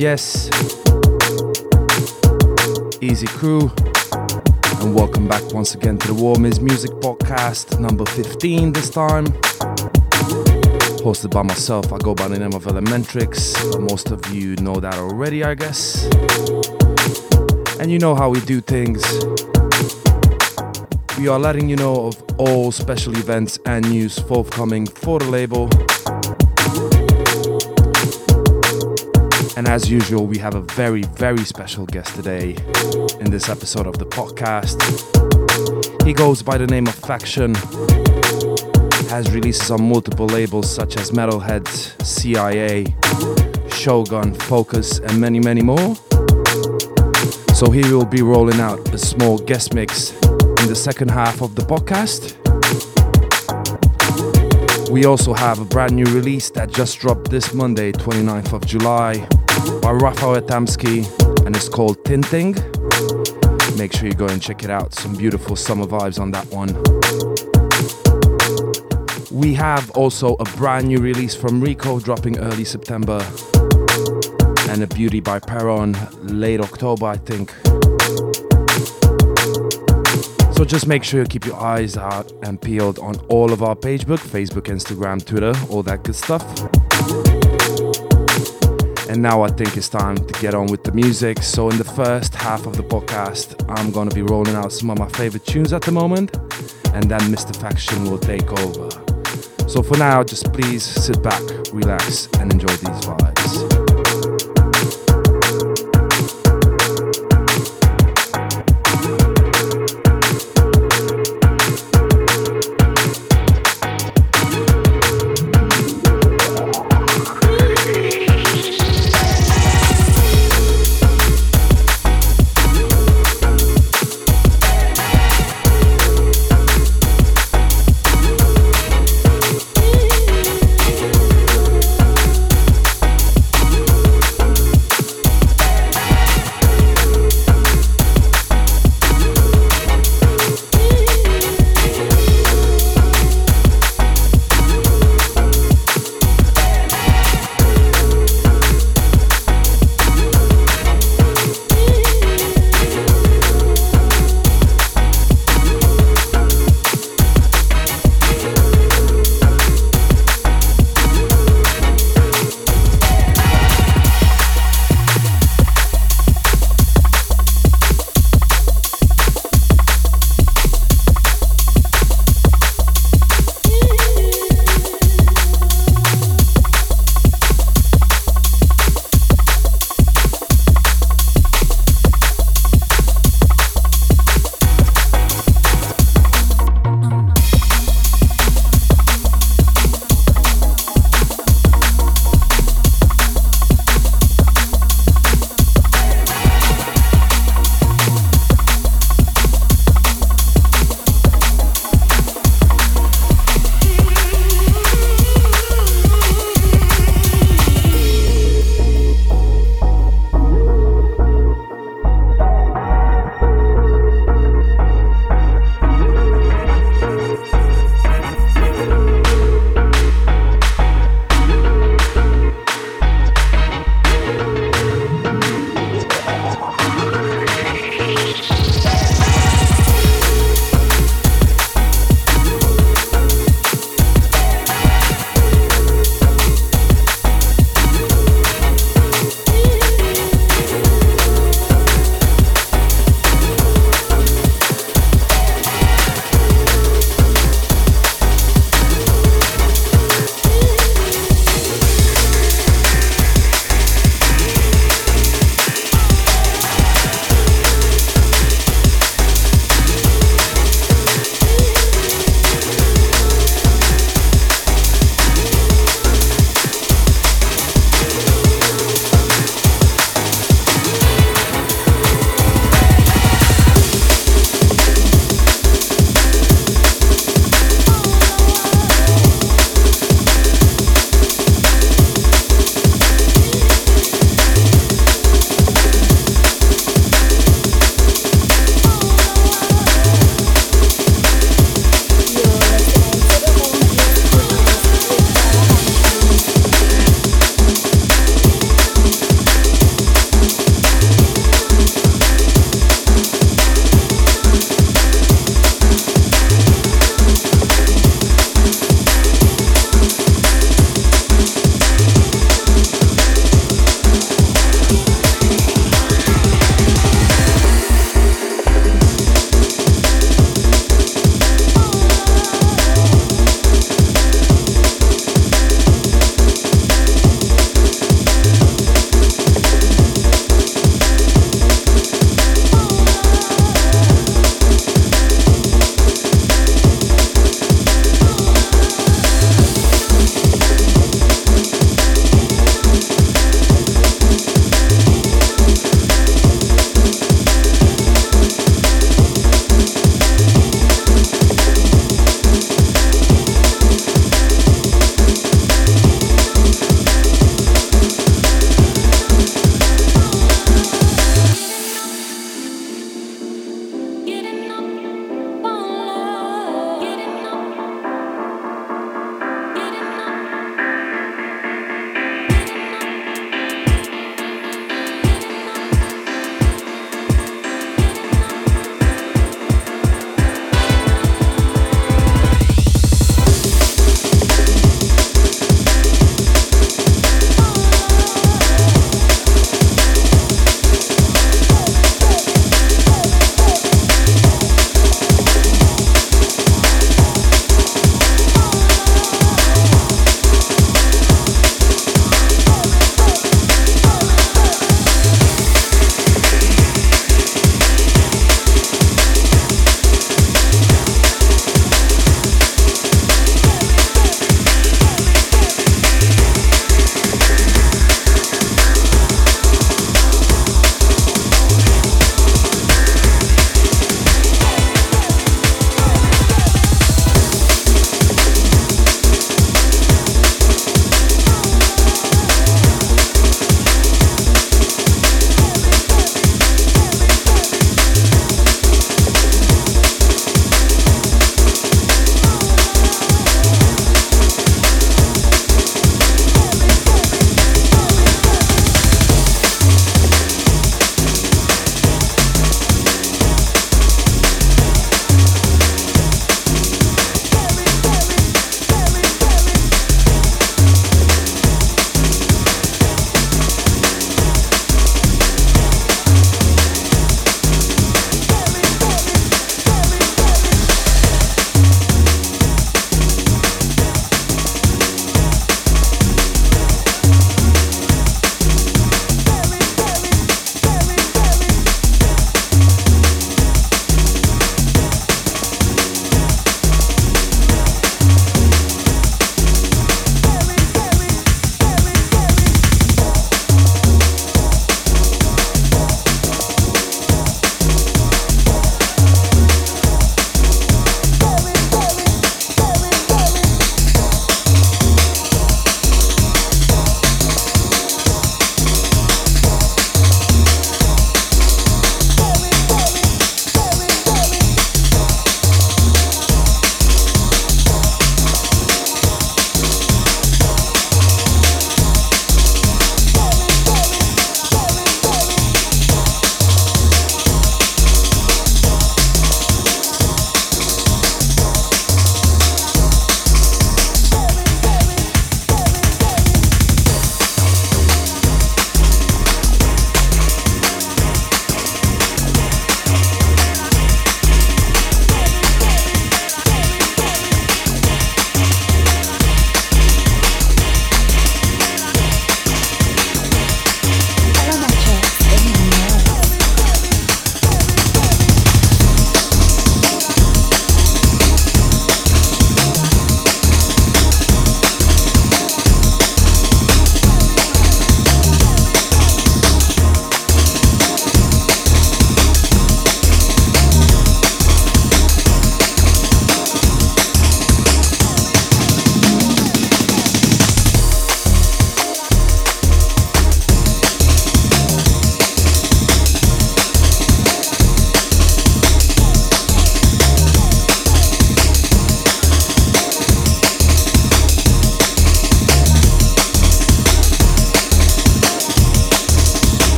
yes. Crew, and welcome back once again to the Warm Ears Music Podcast, number 15 this time. Hosted by myself, I go by the name of Elementrix. Most of you know that already, I guess. And you know how we do things. We are letting you know of all special events and news forthcoming for the label as usual, we have a very, very special guest today in this episode of the podcast. He goes by the name of Faction, has releases on multiple labels such as Metalhead, CIA, Shogun, Focus, and many, many more. So he will be rolling out a small guest mix in the second half of the podcast. We also have a brand new release that just dropped this Monday, 29th of July by Rafael Tamsky and it's called Tinting. Make sure you go and check it out. Some beautiful summer vibes on that one. We have also a brand new release from Rico dropping early September and a beauty by Peron late October, I think. So just make sure you keep your eyes out and peeled on all of our page book, Facebook, Instagram, Twitter, all that good stuff. And now I think it's time to get on with the music. So, in the first half of the podcast, I'm gonna be rolling out some of my favorite tunes at the moment, and then Mr. Faction will take over. So, for now, just please sit back, relax, and enjoy these vibes.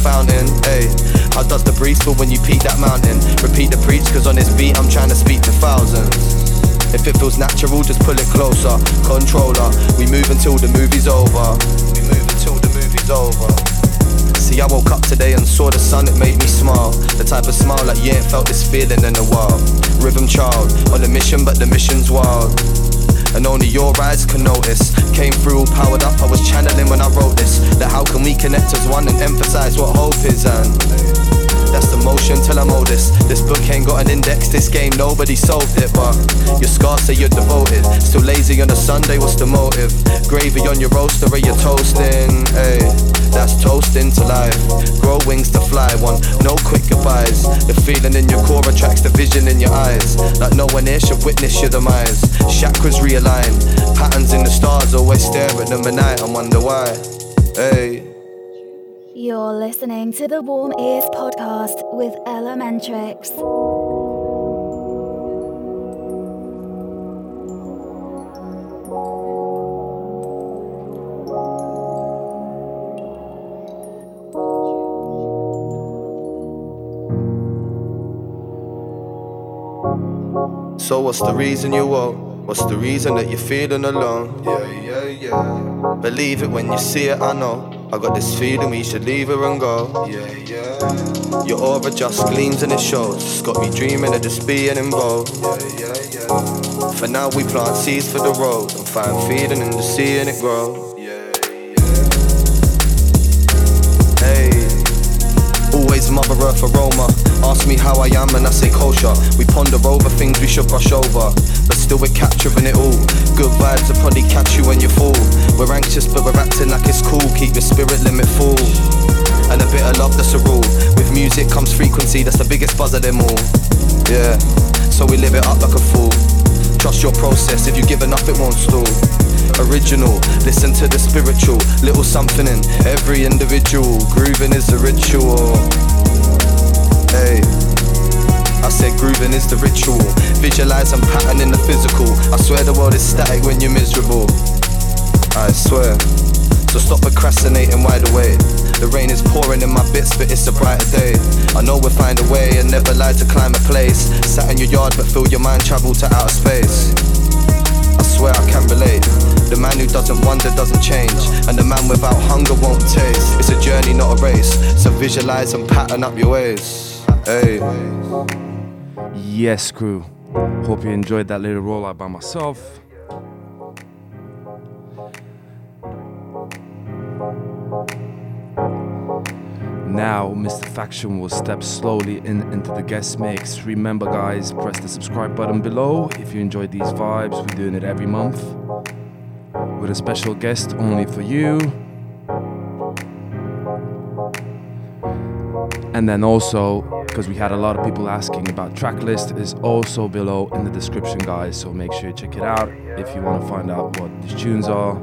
Fountain. Hey, how does the breeze feel when you peak that mountain? Repeat the preach, cause on this beat I'm trying to speak to thousands. If it feels natural, just pull it closer. Controller, we move until the movie's over. We move until the movie's over. See, I woke up today and saw the sun, it made me smile. The type of smile like you ain't felt this feeling in a while. Rhythm child, on a mission, but the mission's wild. And only your eyes can notice. Came through powered up, I was channeling when I wrote this. That how can we connect as one and emphasize what hope is and that's the motion till I'm oldest. This book ain't got an index, this game nobody solved it. But your scars say you're devoted. Still lazy on a Sunday, what's the motive? Gravy on your roaster, are you toasting? Hey, that's toasting to life. Grow wings to fly, one, no quick goodbyes. The feeling in your core attracts the vision in your eyes. Like no one here should witness your demise. Chakras realign, patterns in the stars, always stare at them at night and wonder why. Hey. You're listening to the Warm Ears podcast with Elementrix. So what's the reason you woke? What's the reason that you're feeling alone? Yeah, yeah, yeah. Believe it when you see it, I know. I got this feeling we should leave her and go. Yeah, yeah. Your aura just gleams and it shows. It's got me dreaming of just being involved. Yeah, yeah, yeah. For now, we plant seeds for the road and find feeding in the sea and it grow. Yeah, yeah. Hey, always Mother Earth aroma. Ask me how I am and I say kosher. We ponder over things we should brush over, but still we're capturing it all. Good vibes will probably catch you when you fall. We're anxious but we're acting like it's cool. Keep your spirit limit full. And a bit of love, that's a rule. With music comes frequency, that's the biggest buzz of them all. Yeah, so we live it up like a fool. Trust your process, if you give enough, it won't stall. Original, listen to the spiritual, little something in every individual. Grooving is a ritual. Hey. I said grooving is the ritual. Visualize and pattern in the physical. I swear the world is static when you're miserable. I swear. So stop procrastinating wide awake. The rain is pouring in my bits, but it's a brighter day. I know we'll find a way and never lie to climb a place. Sat in your yard, but feel your mind travel to outer space. I swear I can relate. The man who doesn't wonder doesn't change, and the man without hunger won't taste. It's a journey, not a race. So visualize and pattern up your ways. Hey. Yes, crew. Hope you enjoyed that little rollout by myself. Now, Mr. Faction will step slowly in into the guest mix. Remember, guys, press the subscribe button below if you enjoyed these vibes. We're doing it every month with a special guest only for you. And then also, because we had a lot of people asking about track list, is also below in the description, guys. So make sure you check it out if you want to find out what these tunes are.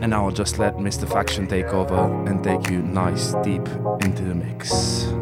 And now I will just let Mr. Faction take over and take you nice deep into the mix.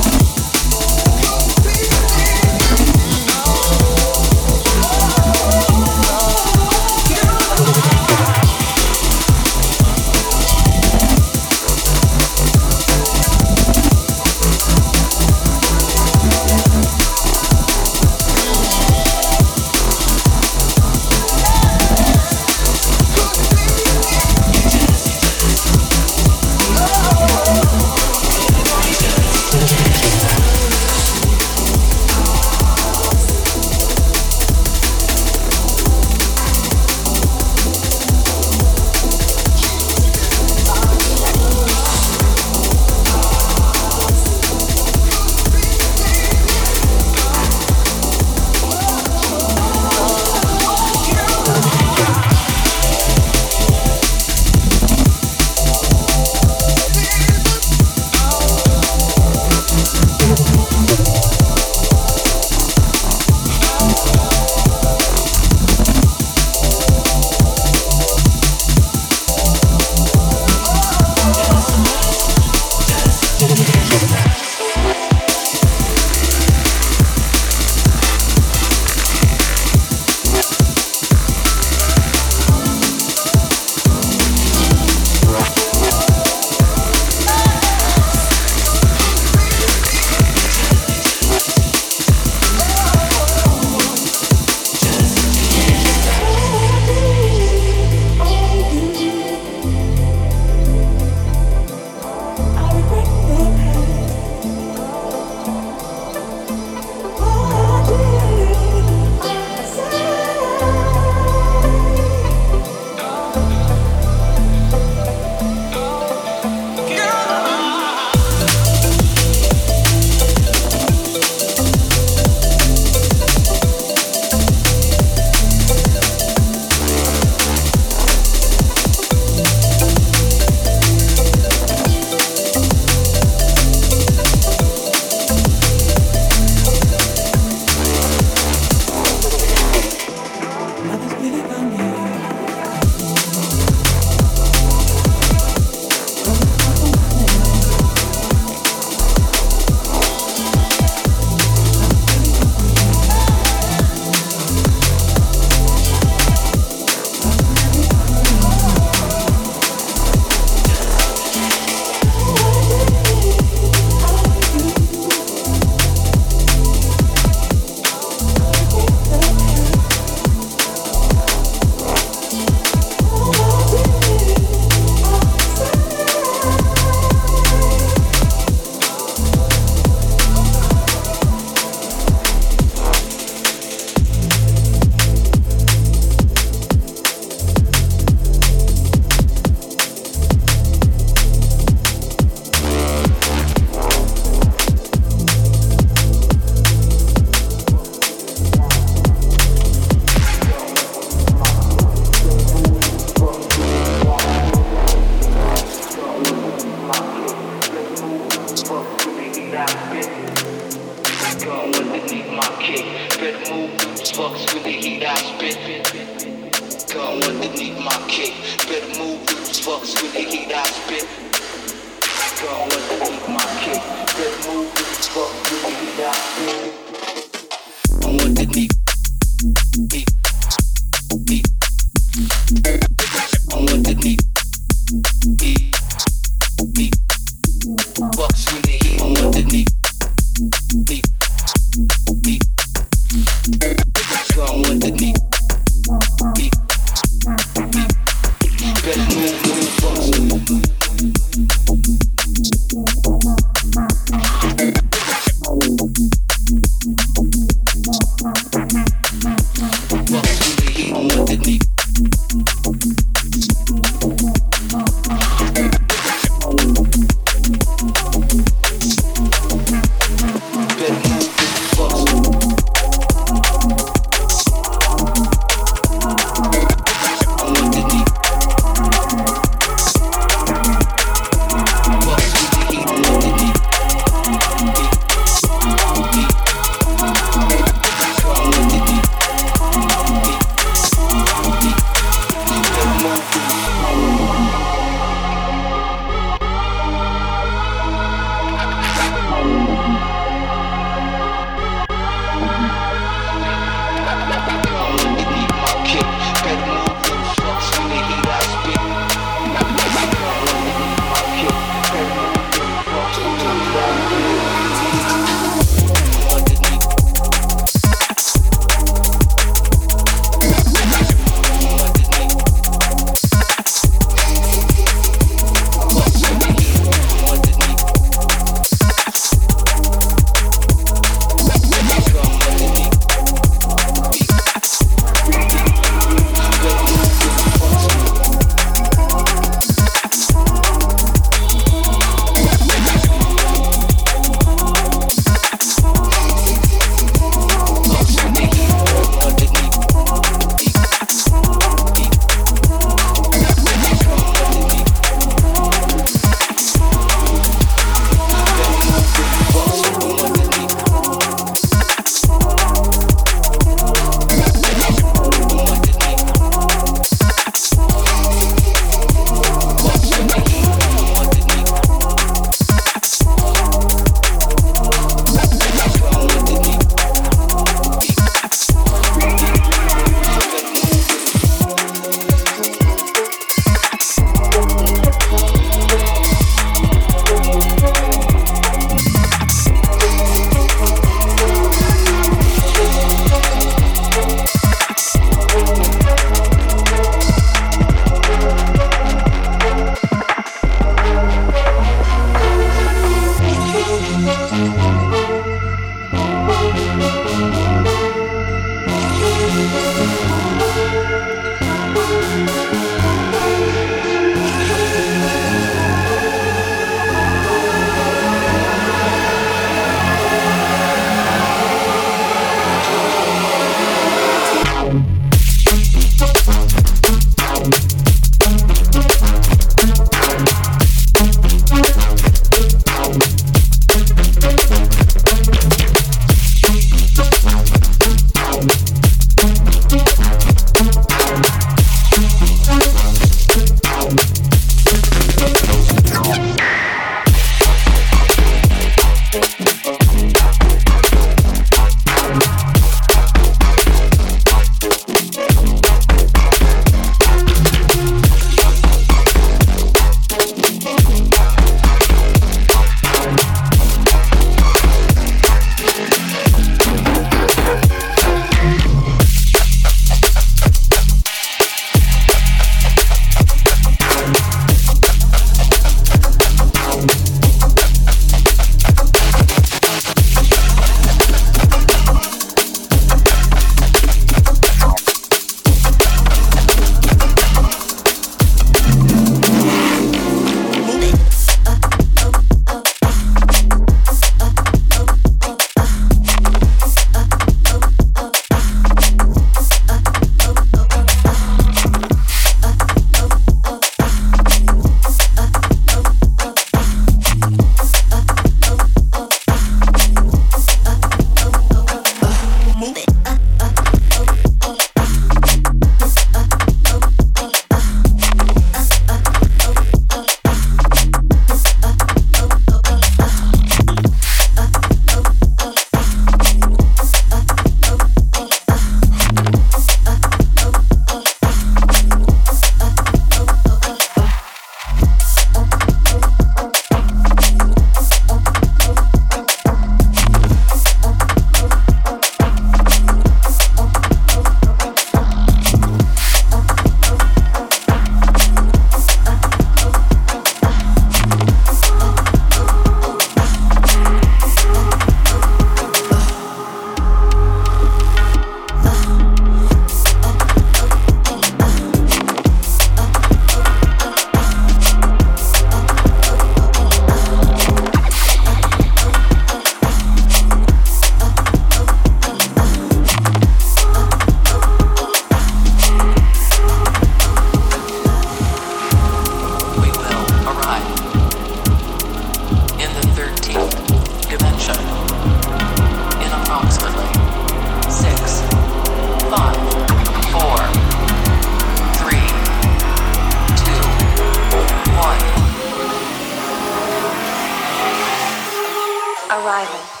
arrival.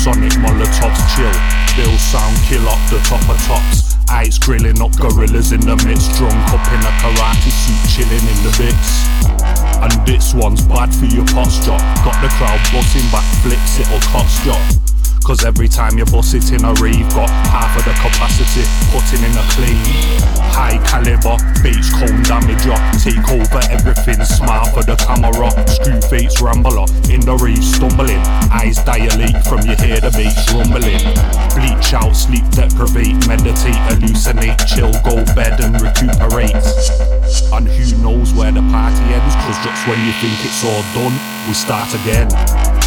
Sonic Molotovs chill. Bill sound kill up the top of tops. Ice grilling up gorillas in the midst. Drunk up in a karate suit, chilling in the bits. And this one's bad for your posture. Got the crowd busting back flips, it'll cost you. Cause every time you bust it in a rave, got half of the capacity putting in a clean. High caliber, beach cone up. take over everything, smile for the camera. Screw face rambler, in the reef, stumbling, eyes dilate from you hear the bass rumbling. Bleach out, sleep deprivate, meditate, hallucinate, chill, go bed and recuperate. And who knows where the party ends, cause just when you think it's all done, we start again.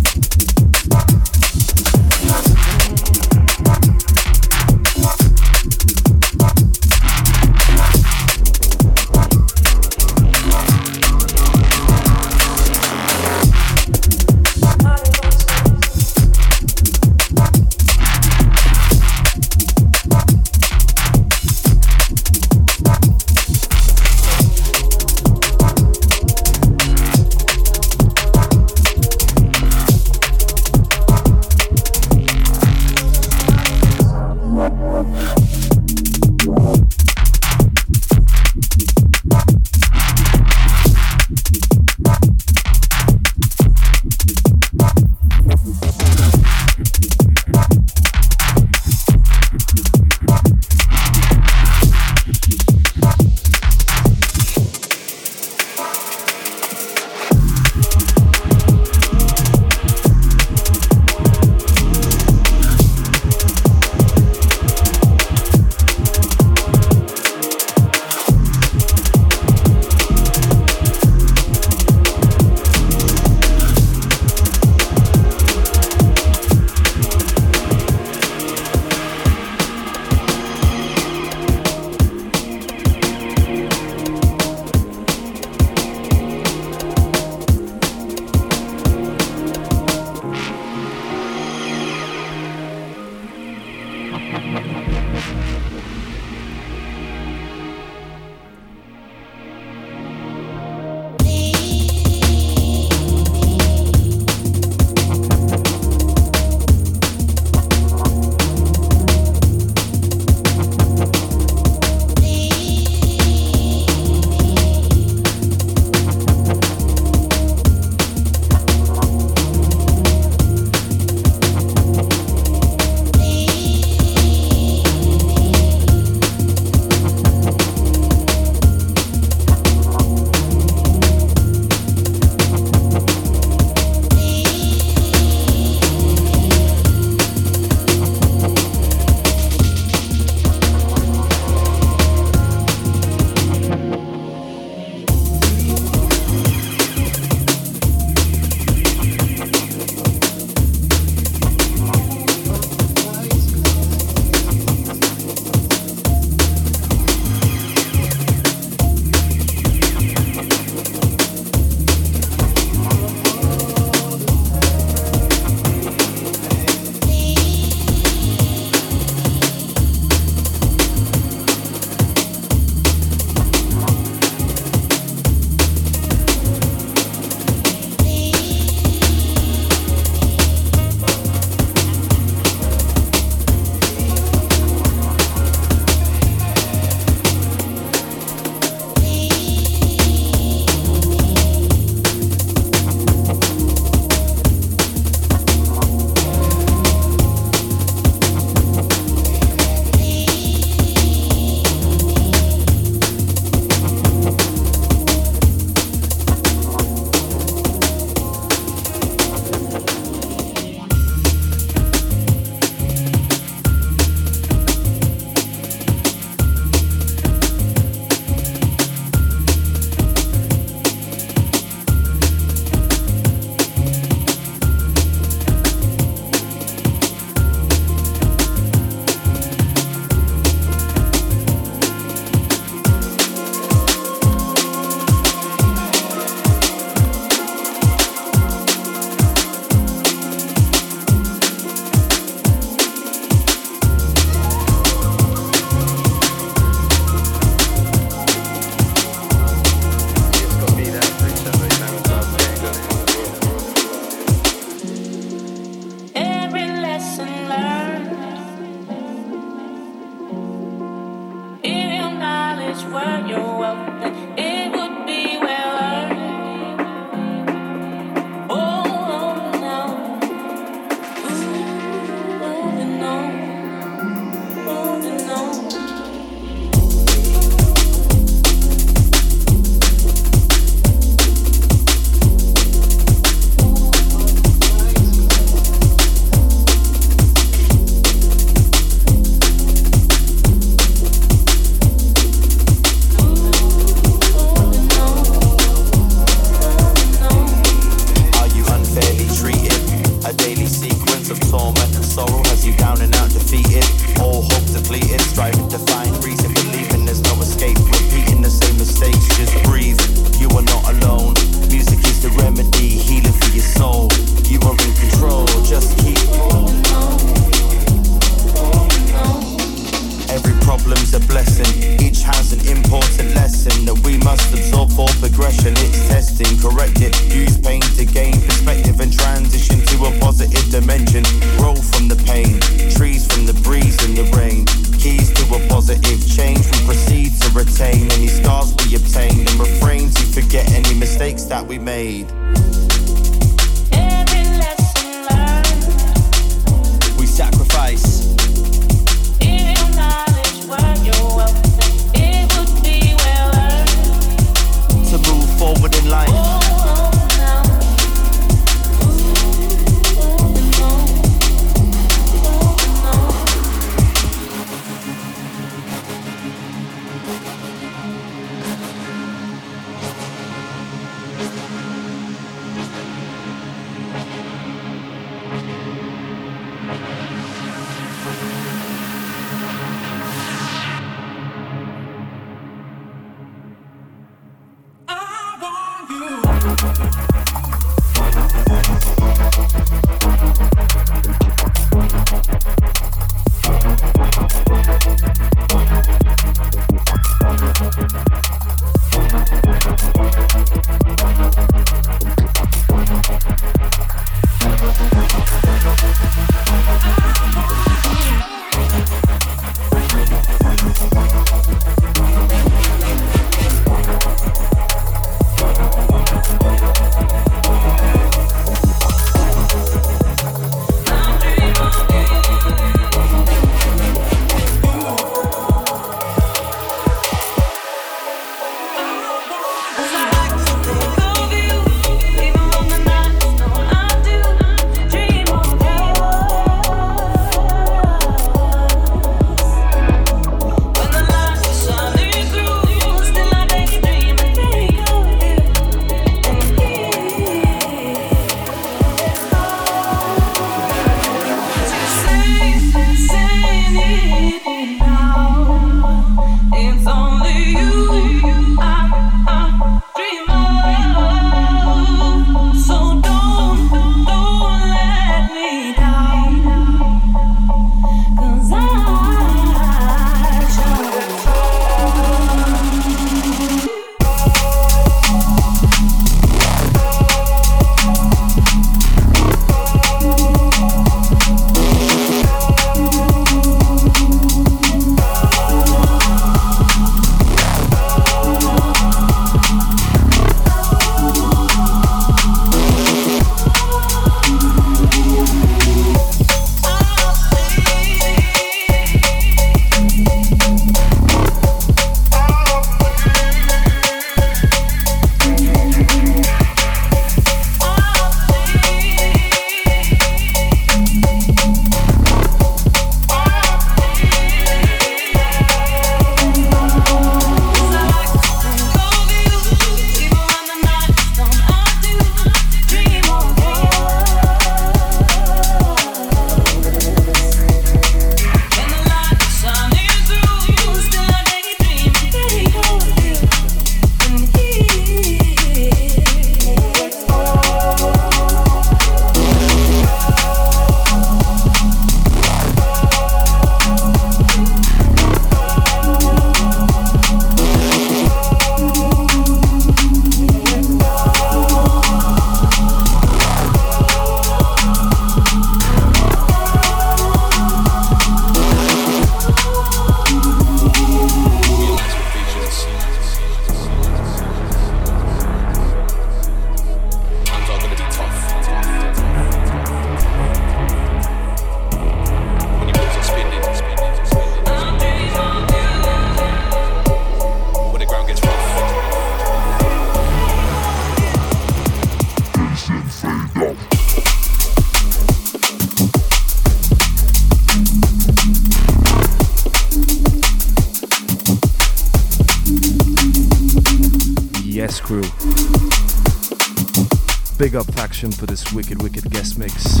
Big up faction for this wicked, wicked guest mix.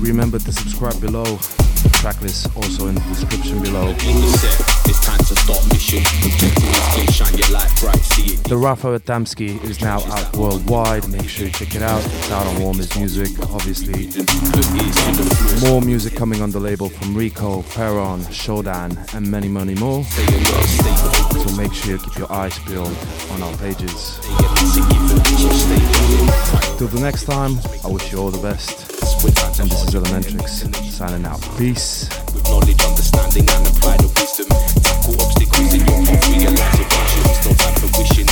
Remember to subscribe below. Tracklist also in the description below. The Rafa Adamski is now out worldwide. Make sure you check it out. It's out on Warm Ears Music, obviously. More music coming on the label from Rico, Perron, Shodan, and many, many more. So make sure you keep your eyes peeled on our pages. Till the next time, I wish you all the best. And this is Elementrix signing out. Peace. With knowledge, understanding, and wisdom. Tackle obstacles in your realize wishing.